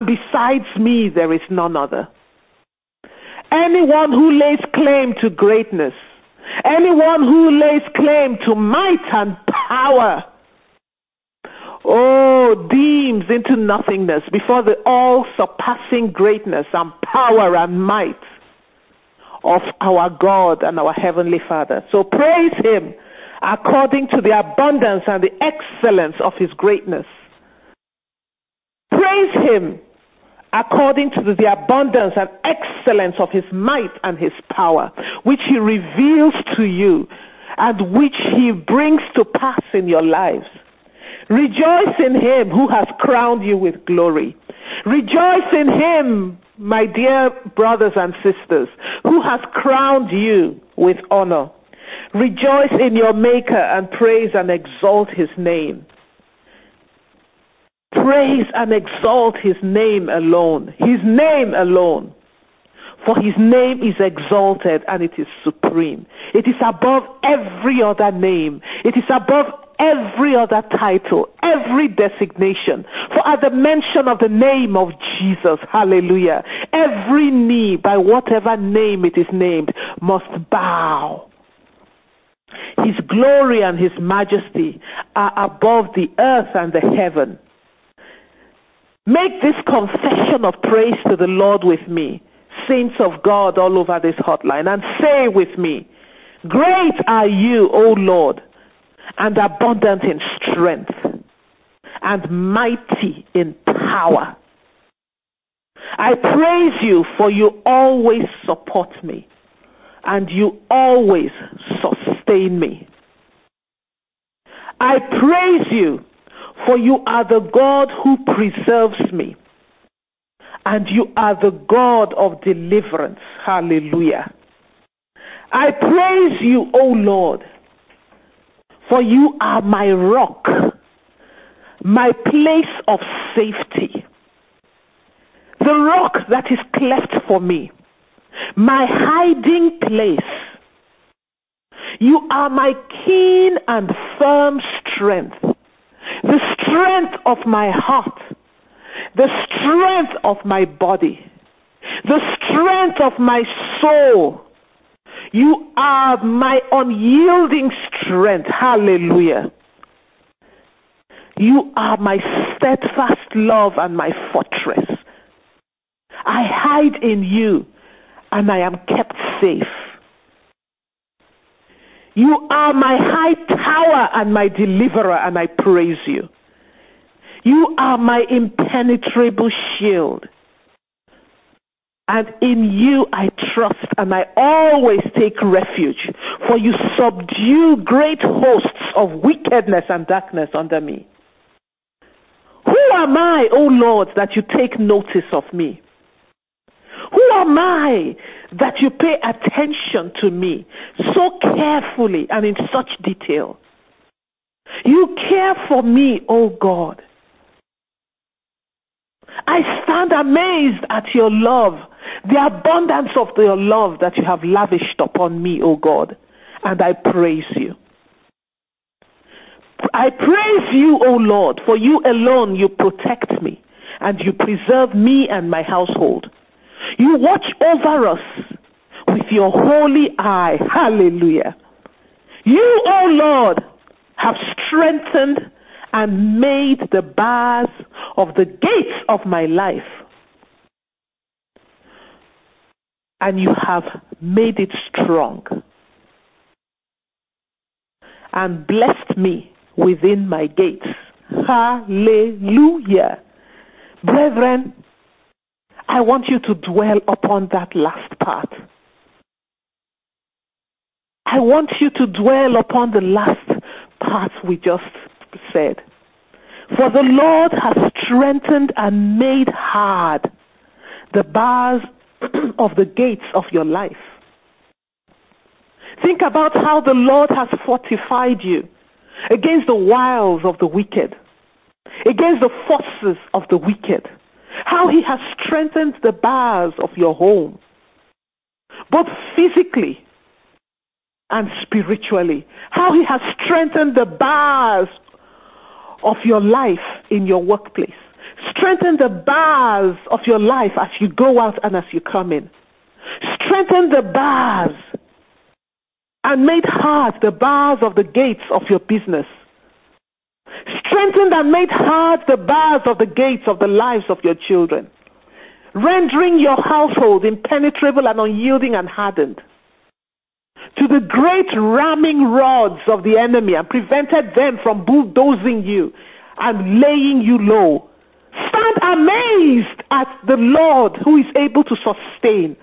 Besides me, there is none other. Anyone who lays claim to greatness, anyone who lays claim to might and power, oh, deems into nothingness before the all surpassing greatness and power and might of our God and our Heavenly Father. So praise Him according to the abundance and the excellence of His greatness. Praise Him according to the abundance and excellence of his might and his power, which he reveals to you and which he brings to pass in your lives. Rejoice in him who has crowned you with glory. Rejoice in him, my dear brothers and sisters, who has crowned you with honor. Rejoice in your Maker and praise and exalt his name. Praise and exalt his name alone. His name alone. For his name is exalted and it is supreme. It is above every other name. It is above every other title, every designation. For at the mention of the name of Jesus, hallelujah, every knee, by whatever name it is named, must bow. His glory and his majesty are above the earth and the heaven. Make this confession of praise to the Lord with me, saints of God all over this hotline, and say with me, Great are you, O Lord, and abundant in strength, and mighty in power. I praise you for you always support me, and you always sustain me. I praise you for you are the God who preserves me. And you are the God of deliverance. Hallelujah. I praise you, O Lord, for you are my rock, my place of safety, the rock that is cleft for me, my hiding place. You are my keen and firm strength the strength of my heart, the strength of my body, the strength of my soul. You are my unyielding strength. Hallelujah. You are my steadfast love and my fortress. I hide in you and I am kept safe. You are my high tower and my deliverer, and I praise you. You are my impenetrable shield. And in you I trust, and I always take refuge, for you subdue great hosts of wickedness and darkness under me. Who am I, O Lord, that you take notice of me? Who am I that you pay attention to me so carefully and in such detail? You care for me, O oh God. I stand amazed at your love, the abundance of your love that you have lavished upon me, O oh God, and I praise you. I praise you, O Lord, for you alone you protect me and you preserve me and my household. You watch over us with your holy eye. Hallelujah. You, O oh Lord, have strengthened and made the bars of the gates of my life. And you have made it strong and blessed me within my gates. Hallelujah. Brethren, I want you to dwell upon that last part. I want you to dwell upon the last part we just said. For the Lord has strengthened and made hard the bars of the gates of your life. Think about how the Lord has fortified you against the wiles of the wicked, against the forces of the wicked how he has strengthened the bars of your home, both physically and spiritually. How he has strengthened the bars of your life in your workplace, Strengthen the bars of your life as you go out and as you come in. Strengthen the bars and made hard the bars of the gates of your business. Strengthened and made hard the bars of the gates of the lives of your children, rendering your household impenetrable and unyielding and hardened to the great ramming rods of the enemy and prevented them from bulldozing you and laying you low. Stand amazed at the Lord who is able to sustain,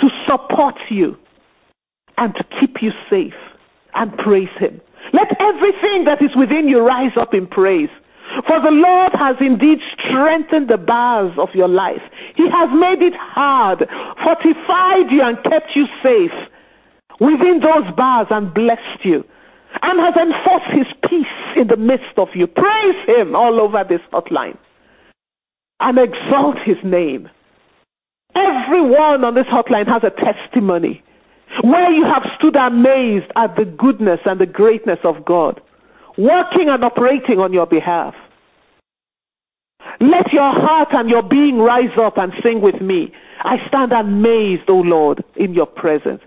to support you, and to keep you safe and praise Him. Let everything that is within you rise up in praise. For the Lord has indeed strengthened the bars of your life. He has made it hard, fortified you, and kept you safe within those bars and blessed you and has enforced his peace in the midst of you. Praise him all over this hotline and exalt his name. Everyone on this hotline has a testimony where you have stood amazed at the goodness and the greatness of God, working and operating on your behalf. Let your heart and your being rise up and sing with me. I stand amazed, O Lord, in your presence.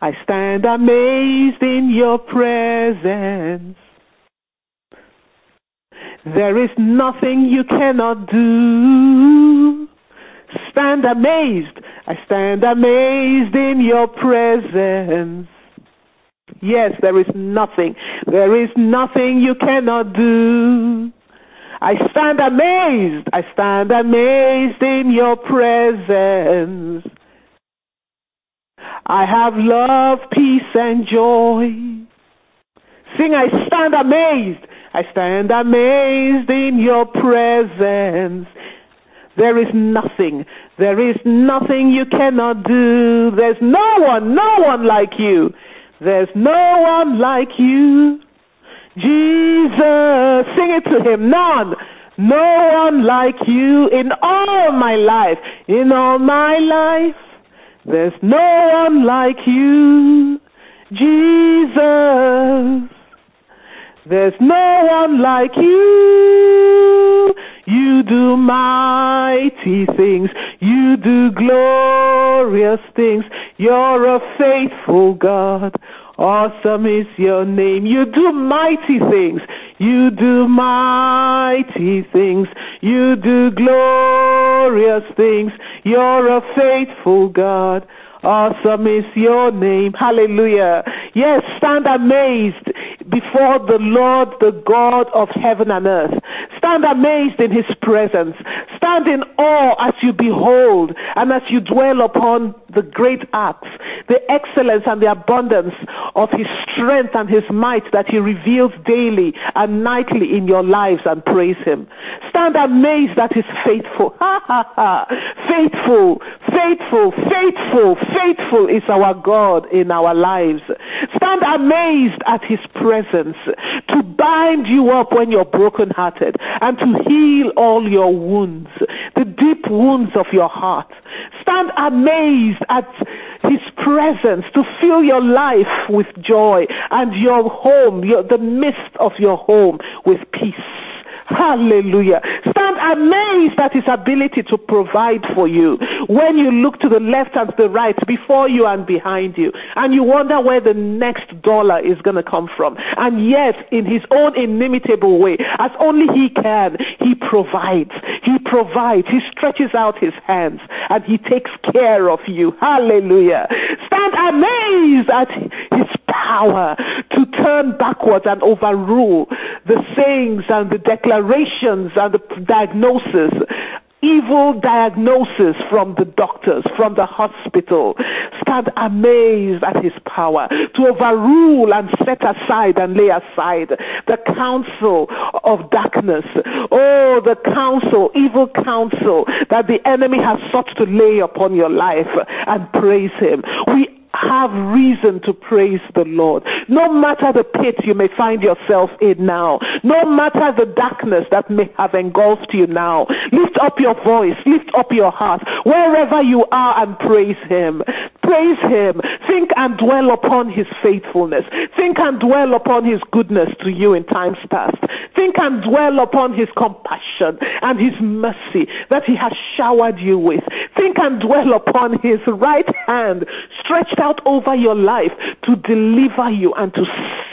I stand amazed in your presence. There is nothing you cannot do. Stand amazed. I stand amazed in your presence. Yes, there is nothing. There is nothing you cannot do. I stand amazed. I stand amazed in your presence. I have love, peace, and joy. Sing, I stand amazed. I stand amazed in your presence. There is nothing, there is nothing you cannot do. There's no one, no one like you. There's no one like you. Jesus, sing it to him. None, no one like you in all my life, in all my life. There's no one like you, Jesus. There's no one like you. You do mighty things. You do glorious things. You're a faithful God. Awesome is your name. You do mighty things. You do mighty things. You do glorious things. You're a faithful God. Awesome is your name. Hallelujah. Yes, stand amazed before the Lord, the God of heaven and earth. Stand amazed in his presence. Stand in awe as you behold and as you dwell upon the great acts, the excellence and the abundance of his strength and his might that he reveals daily and nightly in your lives and praise him. Stand amazed that he's faithful. Ha ha ha. Faithful, faithful, faithful, faithful is our God in our lives. Stand amazed at his presence to bind you up when you're brokenhearted and to heal all your wounds, the deep wounds of your heart. Stand amazed at his presence to fill your life with joy and your home, your, the midst of your home with peace. Hallelujah. Stand amazed at his ability to provide for you when you look to the left and the right, before you and behind you, and you wonder where the next dollar is going to come from. And yet, in his own inimitable way, as only he can, he provides. He provides. He stretches out his hands and he takes care of you. Hallelujah. Stand amazed at his power to turn backwards and overrule the sayings and the declarations and the diagnosis evil diagnosis from the doctors, from the hospital. Stand amazed at his power to overrule and set aside and lay aside the counsel of darkness. Oh, the counsel, evil counsel that the enemy has sought to lay upon your life and praise him. We have reason to praise the Lord. No matter the pit you may find yourself in now, no matter the darkness that may have engulfed you now, lift up your voice, lift up your heart, wherever you are, and praise Him. Praise Him. Think and dwell upon His faithfulness. Think and dwell upon His goodness to you in times past. Think and dwell upon His compassion and His mercy that He has showered you with. Think and dwell upon His right hand stretched out over your life to deliver you and to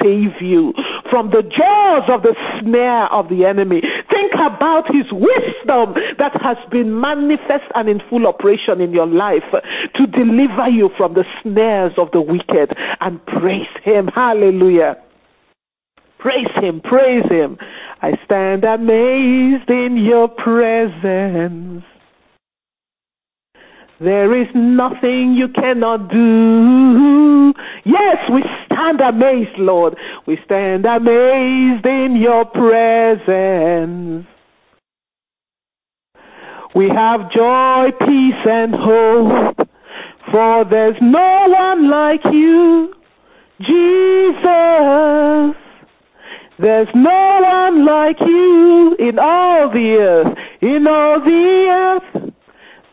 save you from the jaws of the snare of the enemy. Think about His wisdom that has been manifest and in full operation in your life to deliver you from the snares of the wicked and praise Him. Hallelujah. Praise Him, praise Him. I stand amazed in your presence. There is nothing you cannot do. Yes, we stand amazed, Lord. We stand amazed in your presence. We have joy, peace, and hope, for there's no one like you, Jesus. There's no one like you in all the earth, in all the earth.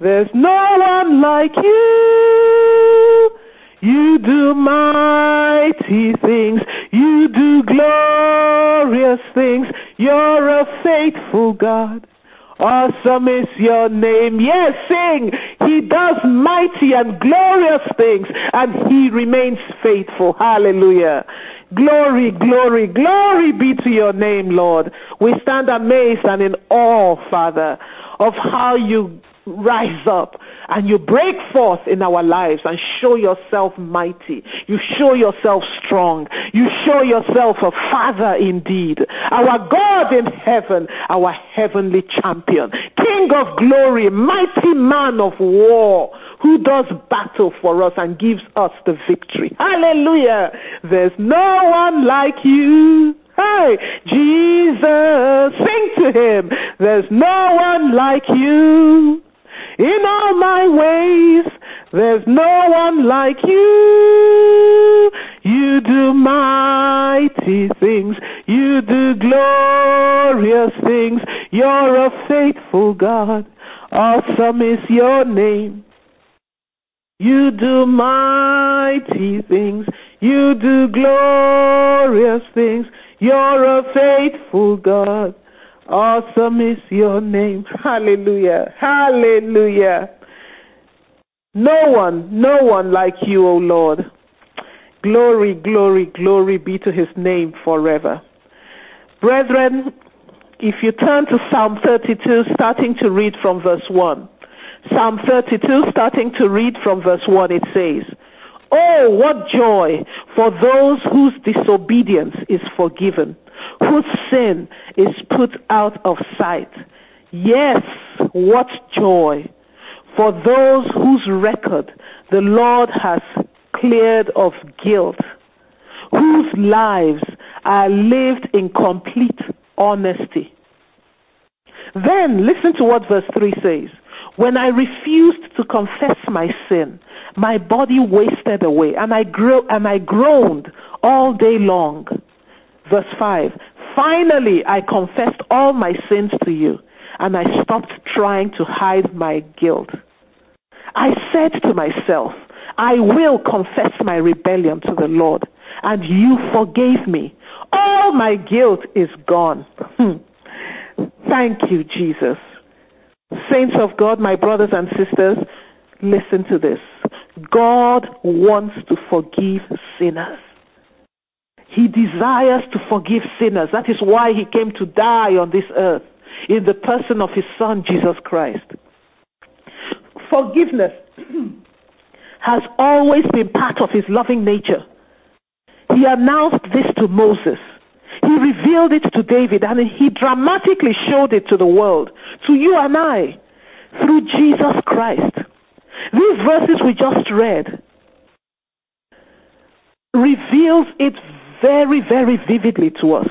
There's no one like you. You do mighty things. You do glorious things. You're a faithful God. Awesome is your name. Yes, sing. He does mighty and glorious things and he remains faithful. Hallelujah. Glory, glory, glory be to your name, Lord. We stand amazed and in awe, Father, of how you rise up and you break forth in our lives and show yourself mighty. You show yourself strong. You show yourself a father indeed. Our God in heaven, our heavenly champion, King of glory, mighty man of war who does battle for us and gives us the victory. Hallelujah. There's no one like you. Hey, Jesus, sing to him. There's no one like you. In all my ways, there's no one like you. You do mighty things. You do glorious things. You're a faithful God. Awesome is your name. You do mighty things. You do glorious things. You're a faithful God. Awesome is your name. Hallelujah. Hallelujah. No one, no one like you, O Lord. Glory, glory, glory be to his name forever. Brethren, if you turn to Psalm 32, starting to read from verse 1. Psalm 32, starting to read from verse 1, it says, Oh, what joy for those whose disobedience is forgiven whose sin is put out of sight. Yes, what joy for those whose record the Lord has cleared of guilt, whose lives are lived in complete honesty. Then listen to what verse 3 says. When I refused to confess my sin, my body wasted away, and I, gro- and I groaned all day long. Verse 5 Finally, I confessed all my sins to you, and I stopped trying to hide my guilt. I said to myself, I will confess my rebellion to the Lord, and you forgave me. All my guilt is gone. Thank you, Jesus. Saints of God, my brothers and sisters, listen to this. God wants to forgive sinners. He desires to forgive sinners. That is why he came to die on this earth in the person of his son, Jesus Christ. Forgiveness has always been part of his loving nature. He announced this to Moses. He revealed it to David and he dramatically showed it to the world, to you and I, through Jesus Christ. These verses we just read reveals it very, very vividly to us.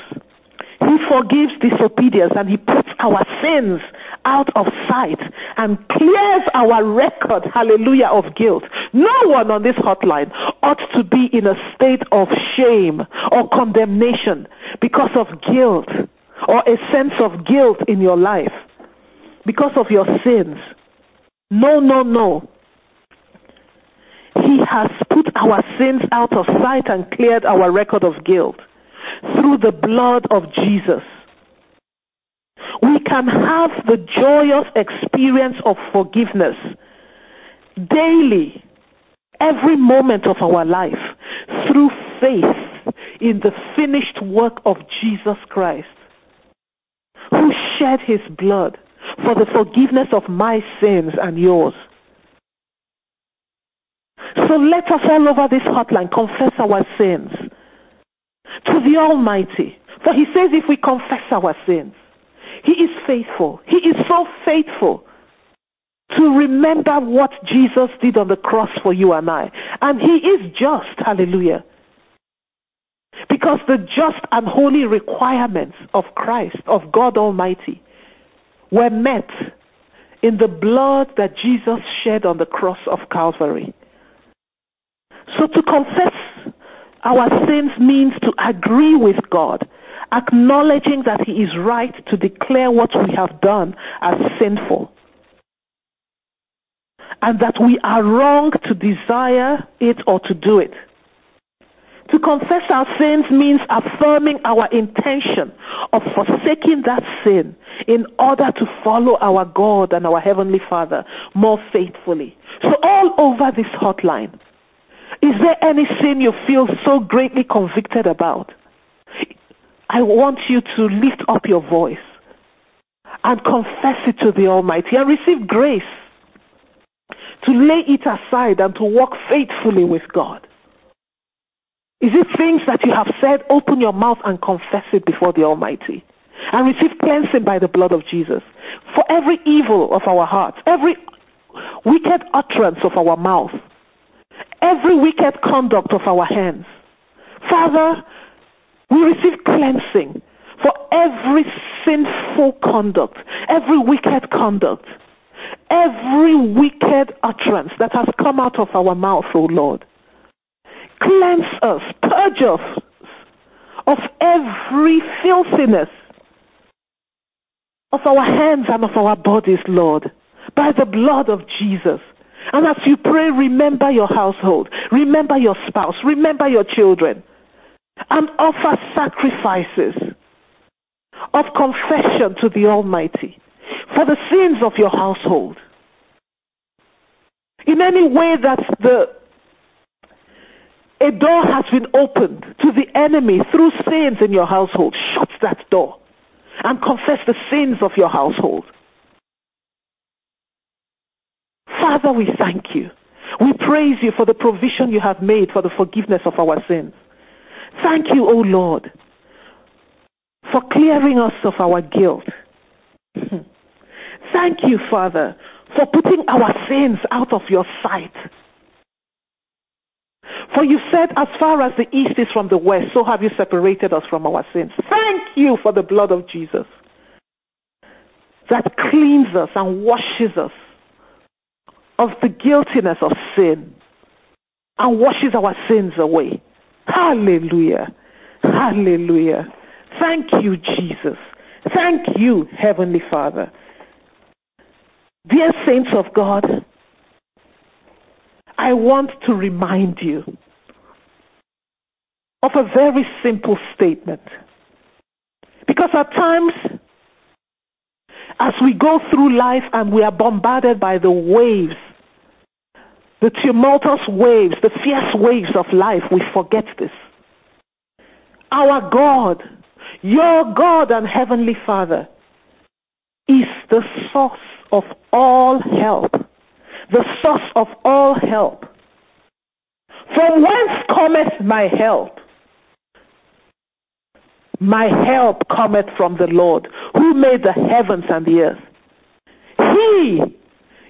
He forgives disobedience and he puts our sins out of sight and clears our record, hallelujah, of guilt. No one on this hotline ought to be in a state of shame or condemnation because of guilt or a sense of guilt in your life. because of your sins. No, no, no. He has put our sins out of sight and cleared our record of guilt through the blood of Jesus. We can have the joyous experience of forgiveness daily, every moment of our life, through faith in the finished work of Jesus Christ, who shed his blood for the forgiveness of my sins and yours. So let us all over this hotline confess our sins to the Almighty. For he says if we confess our sins, he is faithful. He is so faithful to remember what Jesus did on the cross for you and I. And he is just. Hallelujah. Because the just and holy requirements of Christ, of God Almighty, were met in the blood that Jesus shed on the cross of Calvary. So to confess our sins means to agree with God, acknowledging that He is right to declare what we have done as sinful, and that we are wrong to desire it or to do it. To confess our sins means affirming our intention of forsaking that sin in order to follow our God and our Heavenly Father more faithfully. So, all over this hotline, is there any sin you feel so greatly convicted about? I want you to lift up your voice and confess it to the Almighty and receive grace to lay it aside and to walk faithfully with God. Is it things that you have said? Open your mouth and confess it before the Almighty and receive cleansing by the blood of Jesus. For every evil of our hearts, every wicked utterance of our mouth, every wicked conduct of our hands. Father, we receive cleansing for every sinful conduct, every wicked conduct, every wicked utterance that has come out of our mouth, O Lord. Cleanse us, purge us of every filthiness of our hands and of our bodies, Lord, by the blood of Jesus. And as you pray, remember your household, remember your spouse, remember your children, and offer sacrifices of confession to the Almighty for the sins of your household. In any way that the a door has been opened to the enemy through sins in your household, shut that door and confess the sins of your household. Father, we thank you. We praise you for the provision you have made for the forgiveness of our sins. Thank you, O Lord, for clearing us of our guilt. Thank you, Father, for putting our sins out of your sight. For you said, as far as the east is from the west, so have you separated us from our sins. Thank you for the blood of Jesus that cleans us and washes us of the guiltiness of sin and washes our sins away. Hallelujah. Hallelujah. Thank you, Jesus. Thank you, Heavenly Father. Dear saints of God, I want to remind you of a very simple statement. Because at times, as we go through life and we are bombarded by the waves the tumultuous waves, the fierce waves of life, we forget this. Our God, your God and Heavenly Father, is the source of all help. The source of all help. From whence cometh my help? My help cometh from the Lord, who made the heavens and the earth. He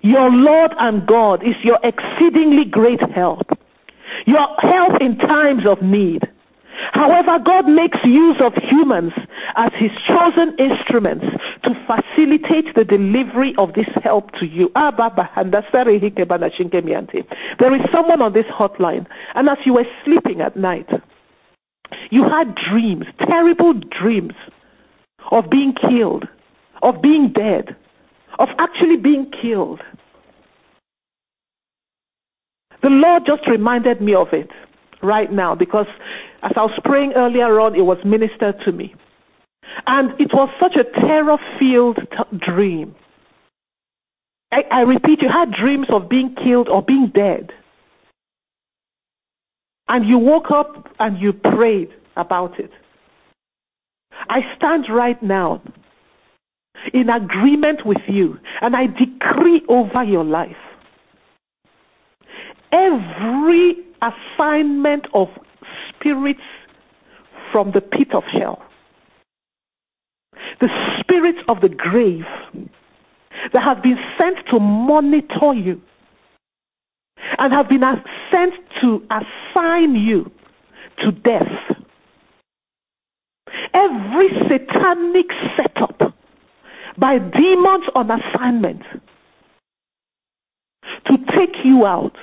your Lord and God is your exceedingly great help, your help in times of need. However, God makes use of humans as his chosen instruments to facilitate the delivery of this help to you. There is someone on this hotline, and as you were sleeping at night, you had dreams, terrible dreams of being killed, of being dead, of actually being killed. The Lord just reminded me of it right now because as I was praying earlier on, it was ministered to me. And it was such a terror filled t- dream. I, I repeat, you had dreams of being killed or being dead. And you woke up and you prayed about it. I stand right now in agreement with you and I decree over your life every assignment of spirits from the pit of hell, the spirits of the grave that have been sent to monitor you and have been sent to assign you to death. Every satanic setup by demons on assignment to take you out,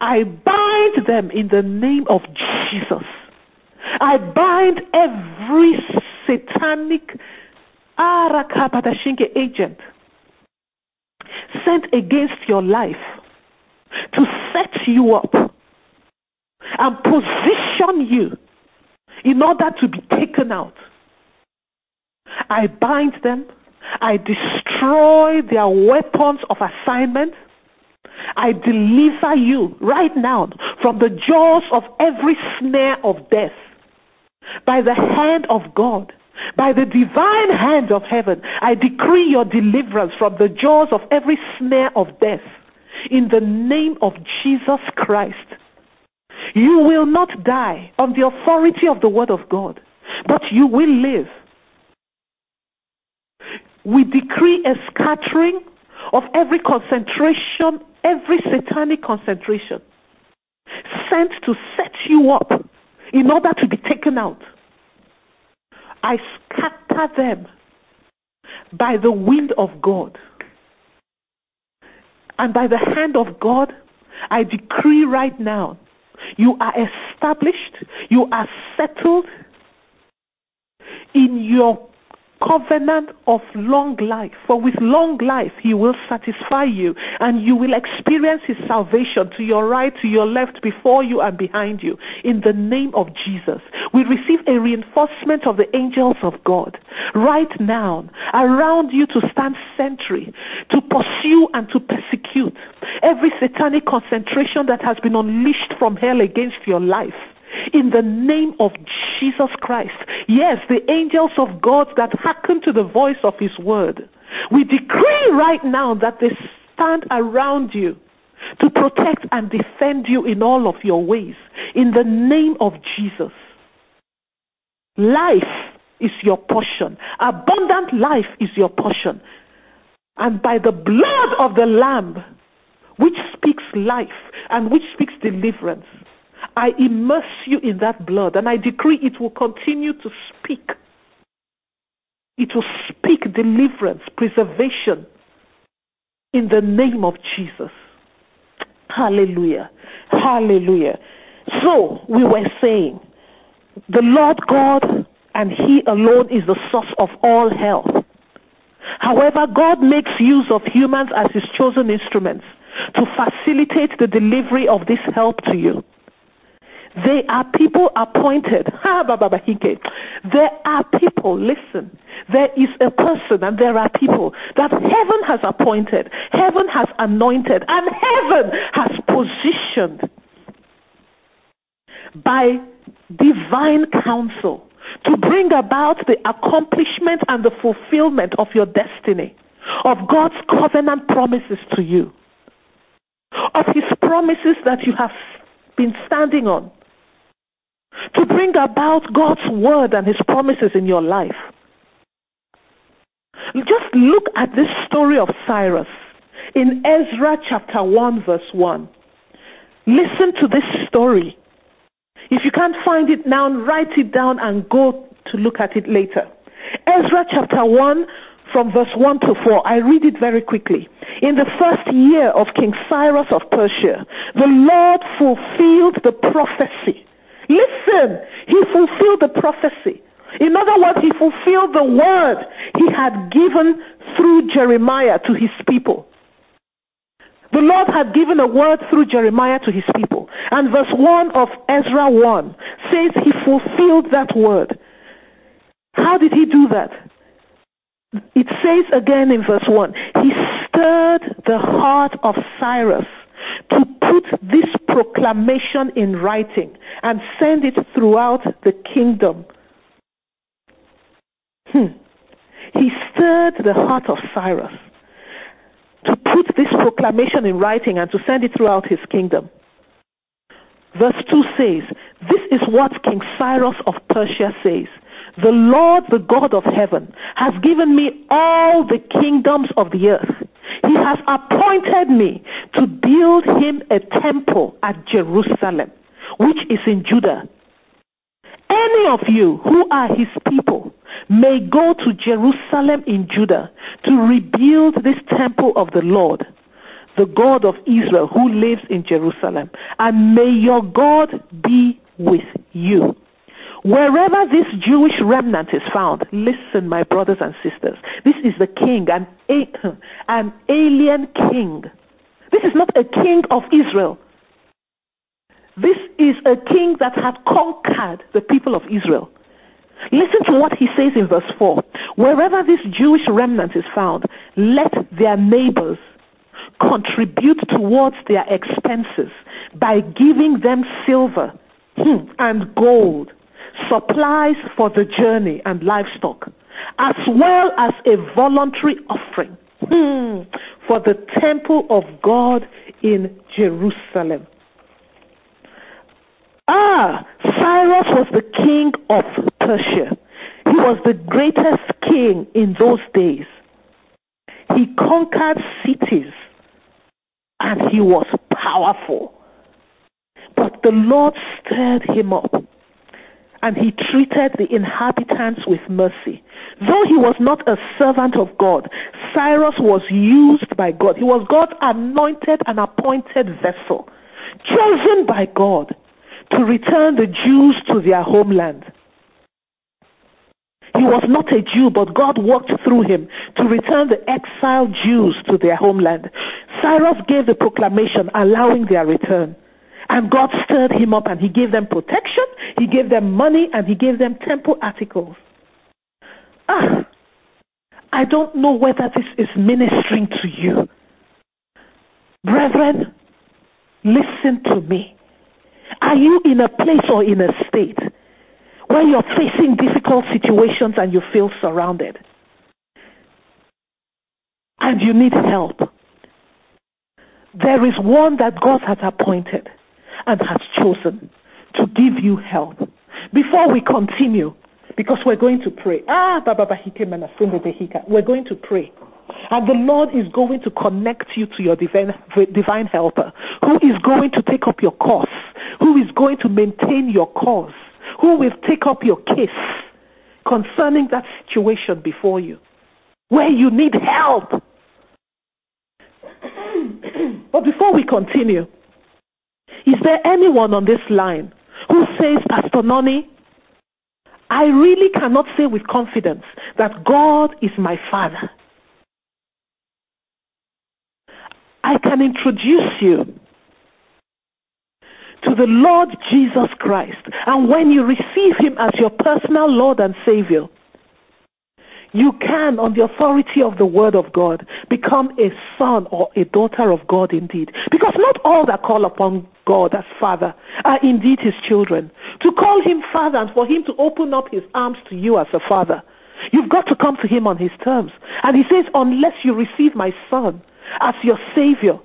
I bind them in the name of Jesus. I bind every satanic Arakabadashinke agent sent against your life to set you up and position you in order to be taken out. I bind them. I destroy their weapons of assignment. I deliver you right now from the jaws of every snare of death by the hand of God. By the divine hand of heaven, I decree your deliverance from the jaws of every snare of death in the name of Jesus Christ. You will not die on the authority of the Word of God, but you will live. We decree a scattering of every concentration, every satanic concentration sent to set you up in order to be taken out. I scatter them by the wind of God. And by the hand of God, I decree right now you are established, you are settled in your covenant of long life. For with long life, He will satisfy you, and you will experience His salvation to your right, to your left, before you, and behind you. In the name of Jesus, we receive a reinforcement of the angels of God right now around you to stand sentry, to pursue and to persecute every satanic concentration that has been unleashed from hell against your life in the name of Jesus Christ. Yes, the angels of God that hearken to the voice of His word. We decree right now that they stand around you to protect and defend you in all of your ways in the name of Jesus. Life is your portion, abundant life is your portion. And by the blood of the Lamb, which speaks life and which speaks deliverance, I immerse you in that blood and I decree it will continue to speak. It will speak deliverance, preservation in the name of Jesus. Hallelujah. Hallelujah. So we were saying, the Lord God and He alone is the source of all help. However, God makes use of humans as His chosen instruments to facilitate the delivery of this help to you. They are people appointed. There are people, listen, there is a person and there are people that heaven has appointed, heaven has anointed, and heaven has positioned by divine counsel to bring about the accomplishment and the fulfillment of your destiny, of God's covenant promises to you, of His promises that you have been standing on to bring about God's word and his promises in your life. Just look at this story of Cyrus in Ezra chapter 1, verse 1. Listen to this story. If you can't find it now, write it down and go to look at it later. Ezra chapter 1, from verse 1 to 4. I read it very quickly. In the first year of King Cyrus of Persia, the Lord fulfilled the prophecy Listen, he fulfilled the prophecy. In other words, he fulfilled the word he had given through Jeremiah to his people. The Lord had given a word through Jeremiah to his people. And verse 1 of Ezra 1 says he fulfilled that word. How did he do that? It says again in verse 1 He stirred the heart of Cyrus to put this proclamation in writing and send it throughout the kingdom. Hmm. He stirred the heart of Cyrus to put this proclamation in writing and to send it throughout his kingdom. Verse 2 says, This is what King Cyrus of Persia says. The Lord, the God of heaven, has given me all the kingdoms of the earth. He has appointed me to build him a temple at Jerusalem, which is in Judah. Any of you who are his people may go to Jerusalem in Judah to rebuild this temple of the Lord, the God of Israel who lives in Jerusalem. And may your God be with you. Wherever this Jewish remnant is found, listen, my brothers and sisters, this is the king, an, an alien king. This is not a king of Israel. This is a king that had conquered the people of Israel. Listen to what he says in verse 4. Wherever this Jewish remnant is found, let their neighbors contribute towards their expenses by giving them silver hmm, and gold, supplies for the journey and livestock, as well as a voluntary offering hmm, for the temple of God in Jerusalem. Ah, Cyrus was the king of Persia. He was the greatest king in those days. He conquered cities and he was powerful. But the Lord stirred him up and he treated the inhabitants with mercy. Though he was not a servant of God, Cyrus was used by God. He was God's anointed and appointed vessel, chosen by God to return the Jews to their homeland. He was not a Jew, but God worked through him to return the exiled Jews to their homeland. Cyrus gave the proclamation allowing their return. And God stirred him up and he gave them protection, he gave them money, and he gave them temple articles. Ah, I don't know whether this is ministering to you. Brethren, listen to me. Are you in a place or in a state where you're facing difficult situations and you feel surrounded? And you need help. There is one that God has appointed and has chosen to give you help. Before we continue, because we're going to pray. Ah, Baba We're going to pray. And the Lord is going to connect you to your divine, divine helper, who is going to take up your cause, who is going to maintain your cause, who will take up your case concerning that situation before you, where you need help. but before we continue, is there anyone on this line who says, Pastor Noni, I really cannot say with confidence that God is my Father? I can introduce you to the Lord Jesus Christ. And when you receive Him as your personal Lord and Savior, you can, on the authority of the Word of God, become a son or a daughter of God indeed. Because not all that call upon God as Father are indeed His children. To call Him Father and for Him to open up His arms to you as a Father, you've got to come to Him on His terms. And He says, unless you receive my Son as your Savior,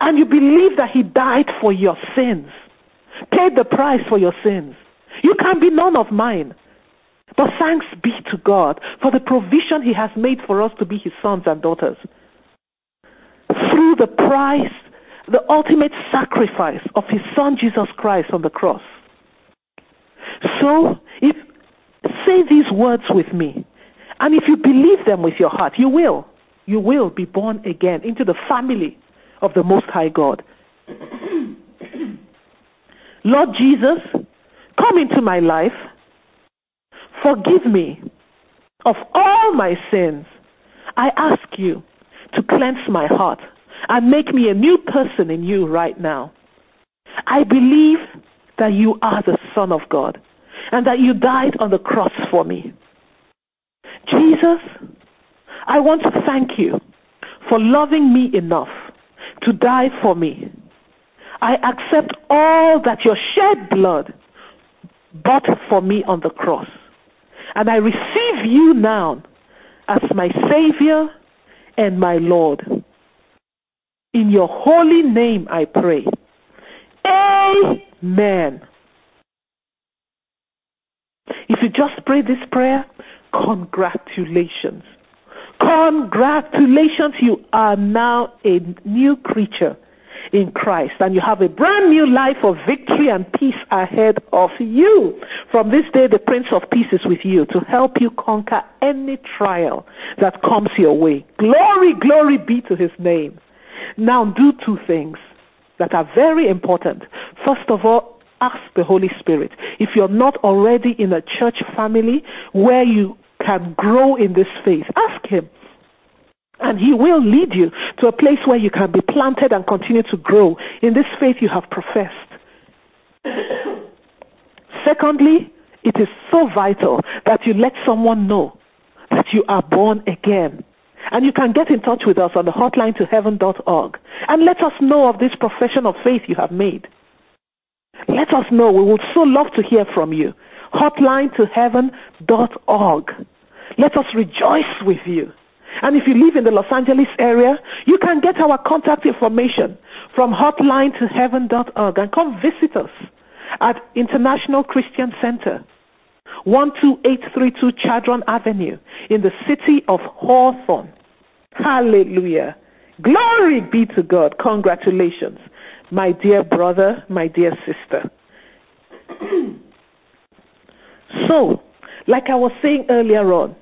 and you believe that He died for your sins, paid the price for your sins, you can be none of mine. But thanks be to God for the provision He has made for us to be His sons and daughters. Through the price, the ultimate sacrifice of His Son Jesus Christ on the cross. So, if say these words with me, and if you believe them with your heart, you will. You will be born again into the family of the Most High God. Lord Jesus, come into my life Forgive me of all my sins I ask you to cleanse my heart and make me a new person in you right now. I believe that you are the Son of God and that you died on the cross for me. Jesus, I want to thank you for loving me enough to die for me. I accept all that your shed blood bought for me on the cross. And I receive you now as my Savior and my Lord. In your holy name I pray. Amen. If you just pray this prayer, congratulations. Congratulations, you are now a new creature in Christ and you have a brand new life of victory and peace ahead of you. From this day, the Prince of Peace is with you to help you conquer any trial that comes your way. Glory, glory be to his name. Now do two things that are very important. First of all, ask the Holy Spirit. If you're not already in a church family where you can grow in this faith, ask Him. And He will lead you to a place where you can be planted and continue to grow in this faith you have professed. Secondly, it is so vital that you let someone know that you are born again. And you can get in touch with us on the hotline to heaven.org and let us know of this profession of faith you have made. Let us know. We would so love to hear from you. Hotline to heaven.org. Let us rejoice with you. And if you live in the Los Angeles area, you can get our contact information from hotline to heaven.org and come visit us at International Christian Center, 12832 Chadron Avenue in the city of Hawthorne. Hallelujah. Glory be to God. Congratulations, my dear brother, my dear sister. so, like I was saying earlier on,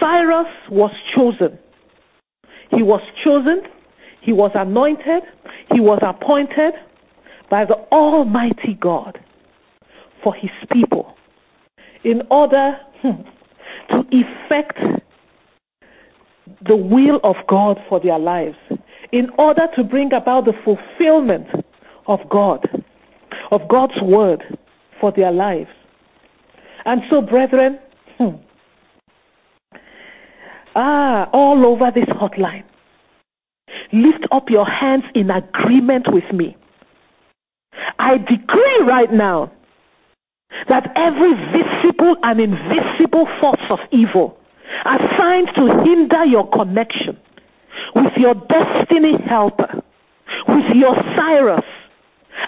Cyrus was chosen. He was chosen, he was anointed, he was appointed by the Almighty God for his people in order hmm, to effect the will of God for their lives, in order to bring about the fulfillment of God, of God's word for their lives. And so, brethren, hmm, ah, all over this hotline, lift up your hands in agreement with me. I decree right now that every visible and invisible force of evil assigned to hinder your connection with your destiny helper, with your Cyrus,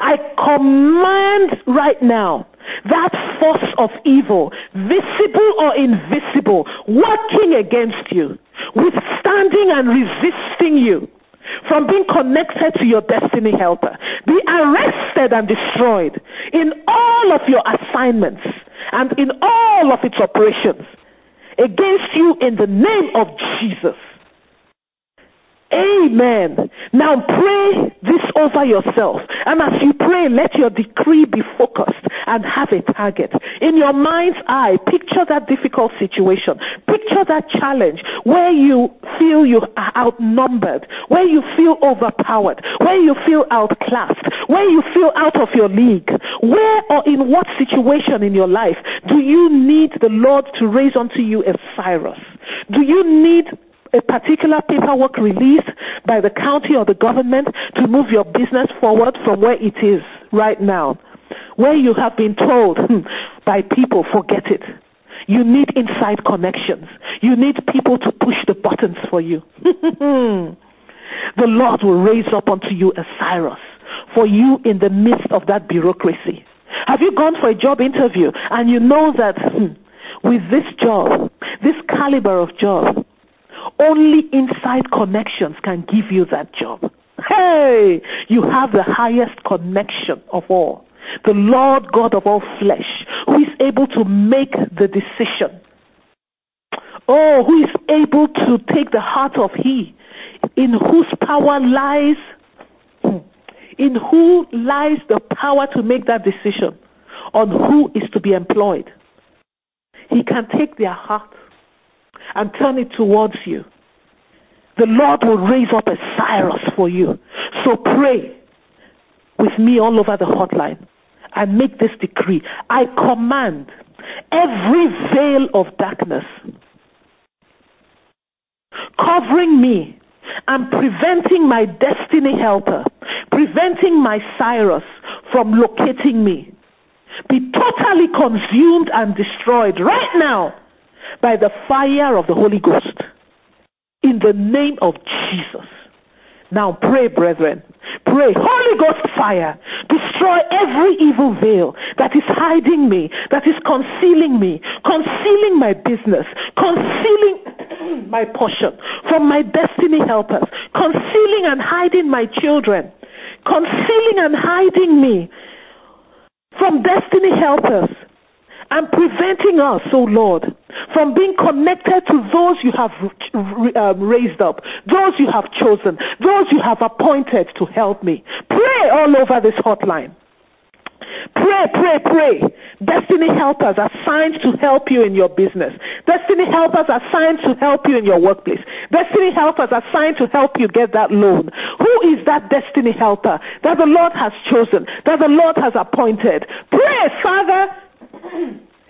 I command right now that force of evil, visible or invisible, working against you, withstanding and resisting you from being connected to your destiny helper, be arrested and destroyed in all of your assignments and in all of its operations against you in the name of Jesus. Amen. Now pray this over yourself. And as you pray, let your decree be focused and have a target. In your mind's eye, picture that difficult situation. Picture that challenge where you feel you are outnumbered, where you feel overpowered, where you feel outclassed, where you feel out of your league. Where or in what situation in your life do you need the Lord to raise unto you a Cyrus? Do you need a particular paperwork released by the county or the government to move your business forward from where it is right now. Where you have been told hmm, by people, forget it. You need inside connections. You need people to push the buttons for you. the Lord will raise up unto you a Cyrus for you in the midst of that bureaucracy. Have you gone for a job interview and you know that hmm, with this job, this caliber of job, only inside connections can give you that job. Hey, you have the highest connection of all. The Lord God of all flesh, who is able to make the decision. Oh, who is able to take the heart of He, in whose power lies, hmm, in who lies the power to make that decision on who is to be employed. He can take their heart and turn it towards you. The Lord will raise up a Cyrus for you. So pray with me all over the hotline and make this decree. I command every veil of darkness covering me and preventing my destiny helper, preventing my Cyrus from locating me, be totally consumed and destroyed right now by the fire of the Holy Ghost in the name of Jesus. Now pray, brethren. Pray. Holy Ghost fire. Destroy every evil veil that is hiding me, that is concealing me, concealing my business, concealing my portion from my destiny helpers, concealing and hiding my children, concealing and hiding me from destiny helpers and preventing us, oh Lord, from being connected to those you have um, raised up, those you have chosen, those you have appointed to help me. Pray all over this hotline. Pray, pray, pray. Destiny helpers are signed to help you in your business. Destiny helpers are signed to help you in your workplace. Destiny helpers are signed to help you get that loan. Who is that destiny helper that the Lord has chosen, that the Lord has appointed? Pray, Father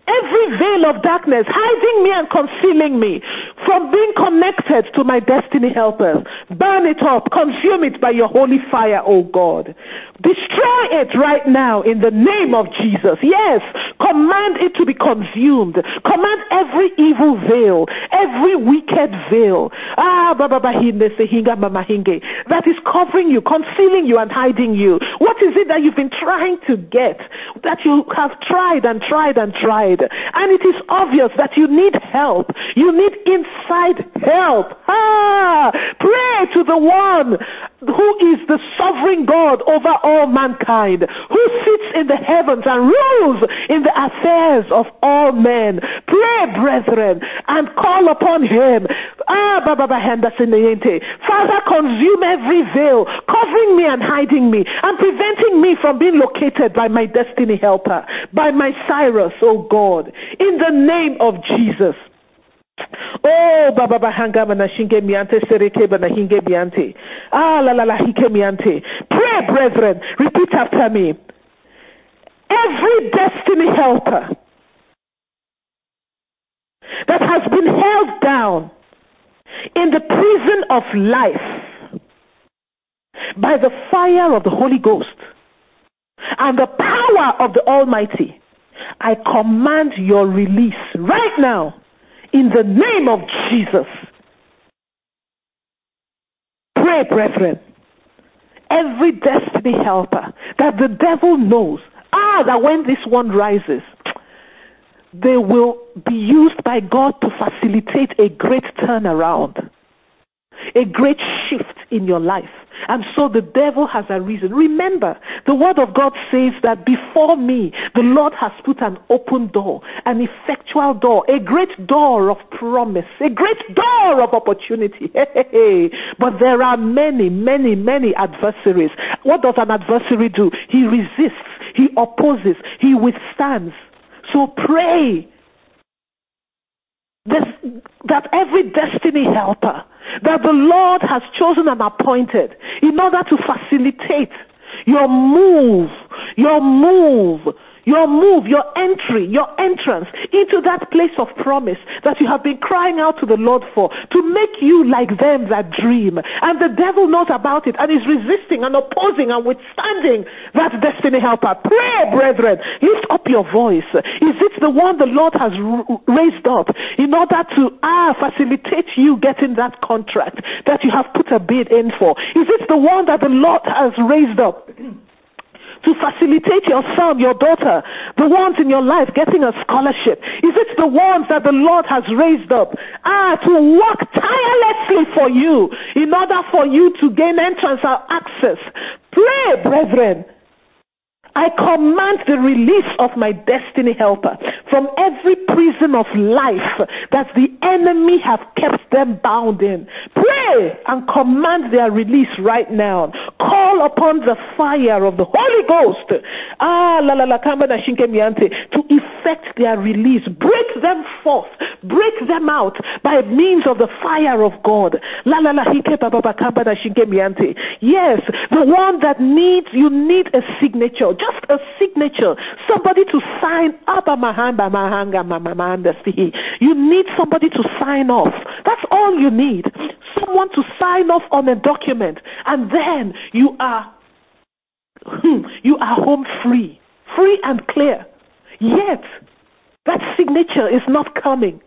every veil of darkness hiding me and concealing me from being connected to my destiny helpers. Burn it up, consume it by your holy fire, O God. Destroy it right now in the name of Jesus. Yes, command it to be consumed. Command every evil veil, every wicked veil, ah, baba bahinde sehinga mama hinge. that is covering you, concealing you, and hiding you. What is it that you've been trying to get, that you have tried and tried and tried? And it is obvious that you need help. You need inside help. Ah, pray to the one who is the sovereign God over all mankind, who sits in the heavens and rules in the affairs of all men. Pray, brethren, and call upon him. Ah, Baba Henderson Father, consume every veil, covering me and hiding me, and preventing me from being located by my destiny helper, by my Cyrus, oh God, in the name of Jesus. Oh, Baba Bahanga Manashinge Miante Sereke Banahinge Biante. Ah, la la la Hike Miante. Pray, brethren. Repeat after me. Every destiny helper that has been held down in the prison of life by the fire of the Holy Ghost and the power of the Almighty, I command your release right now in the name of Jesus. Pray, brethren. Every destiny helper that the devil knows, ah, that when this one rises, they will be used by God to facilitate a great turnaround, a great shift in your life. And so the devil has a reason. Remember, the word of God says that before me, the Lord has put an open door, an effectual door, a great door of promise, a great door of opportunity. but there are many, many, many adversaries. What does an adversary do? He resists, he opposes, he withstands. So pray that every destiny helper that the Lord has chosen and appointed in order to facilitate your move, your move your move, your entry, your entrance into that place of promise that you have been crying out to the Lord for to make you like them that dream. And the devil knows about it and is resisting and opposing and withstanding that destiny helper. Pray, brethren. Lift up your voice. Is it the one the Lord has raised up in order to ah, facilitate you getting that contract that you have put a bid in for? Is it the one that the Lord has raised up? to facilitate your son, your daughter, the ones in your life getting a scholarship? Is it the ones that the Lord has raised up? Ah, to work tirelessly for you in order for you to gain entrance or access. Pray, brethren. I command the release of my destiny helper from every prison of life that the enemy have kept them bound in. Pray and command their release right now. Call upon the fire of the Holy Ghost. Ah, la la la to effect their release. Break them forth Break them out by means of the fire of God. La la la Yes, the one that needs you need a signature, just a signature, somebody to sign up. By my hand by my hand that's the You need somebody to sign off. That's all you need. Someone to sign off on a document, and then you are hmm, you are home free, free and clear. Yet that signature is not coming.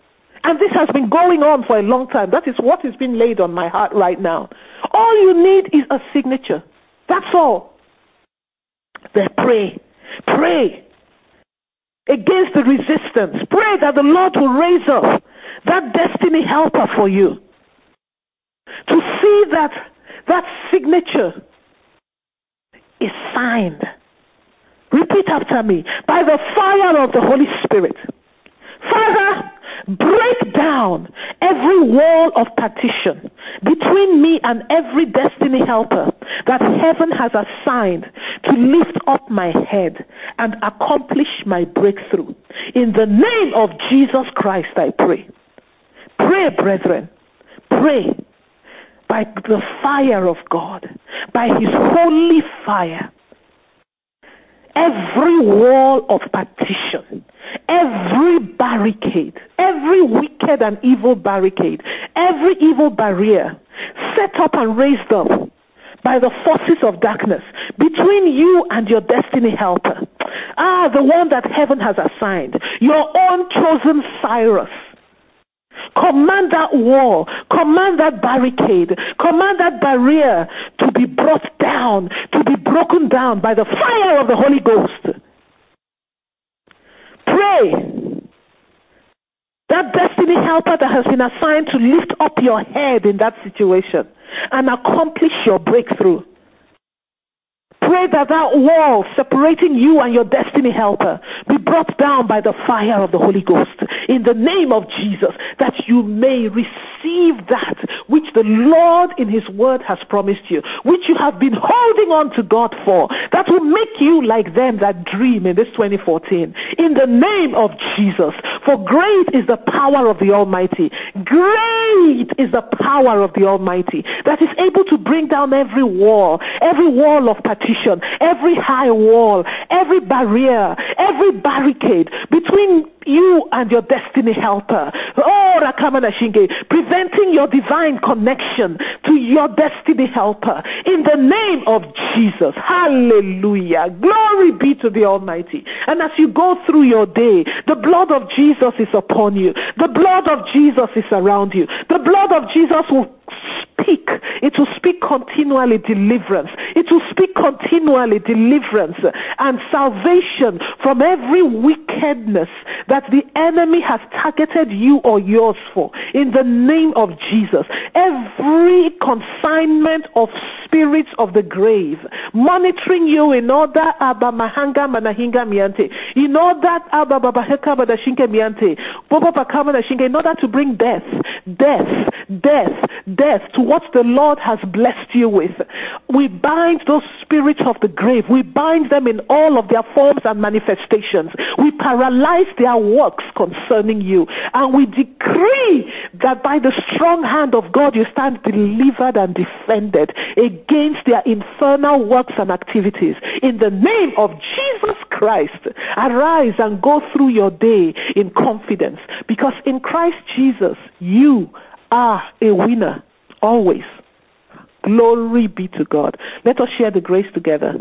And this has been going on for a long time. That is what is being laid on my heart right now. All you need is a signature. That's all. Then pray. Pray against the resistance. Pray that the Lord will raise up that destiny helper for you. To see that that signature is signed. Repeat after me. By the fire of the Holy Spirit. Father, break down every wall of partition between me and every destiny helper that heaven has assigned to lift up my head and accomplish my breakthrough. In the name of Jesus Christ, I pray. Pray, brethren. Pray by the fire of God, by His holy fire. Every wall of partition every barricade, every wicked and evil barricade, every evil barrier set up and raised up by the forces of darkness between you and your destiny helper. Ah, the one that heaven has assigned, your own chosen Cyrus. Command that wall, command that barricade, command that barrier to be brought down, to be broken down by the fire of the Holy Ghost. Pray. That destiny helper that has been assigned to lift up your head in that situation and accomplish your breakthrough. Pray that that wall separating you and your destiny helper be brought down by the fire of the Holy Ghost in the name of Jesus, that you may receive that which the Lord in His Word has promised you, which you have been holding on to God for, that will make you like them that dream in this 2014. In the name of Jesus, for great is the power of the Almighty. Great is the power of the Almighty that is able to bring down every wall, every wall of partition every high wall, every barrier, every barricade between you and your destiny helper. Oh, Rakamana Shinge, preventing your divine connection to your destiny helper. In the name of Jesus. Hallelujah. Glory be to the Almighty. And as you go through your day, the blood of Jesus is upon you. The blood of Jesus is around you. The blood of Jesus will speak. It will speak continually deliverance. It will speak continually deliverance and salvation from every wickedness that the enemy has targeted you or yours for. In the name of Jesus. Every consignment of spirits of the grave monitoring you in order abamahanga manahinga miante in order abababaheka badashinke miante in order to bring death death death death to what the Lord has blessed you with. We bind those spirits of the grave. We bind them in all of their forms and manifestations. We paralyze their works concerning you. And we decree that by the strong hand of God you stand delivered and defended against their infernal works and activities. In the name of Jesus Christ, arise and go through your day in confidence because in Christ Jesus you are a winner always. Glory be to God. Let us share the grace together.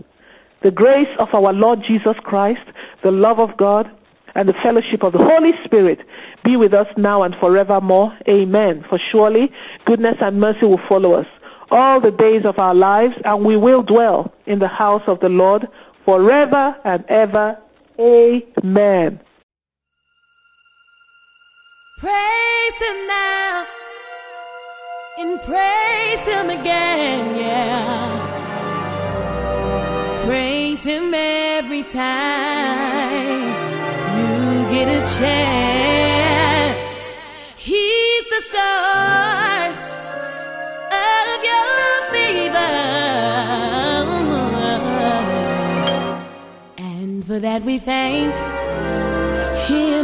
The grace of our Lord Jesus Christ, the love of God, and the fellowship of the Holy Spirit be with us now and forevermore. Amen. For surely goodness and mercy will follow us all the days of our lives, and we will dwell in the house of the Lord forever and ever. Amen. Praise Him now and praise Him again, yeah. Praise Him every time you get a chance. He's the source of your favor, and for that we thank Him.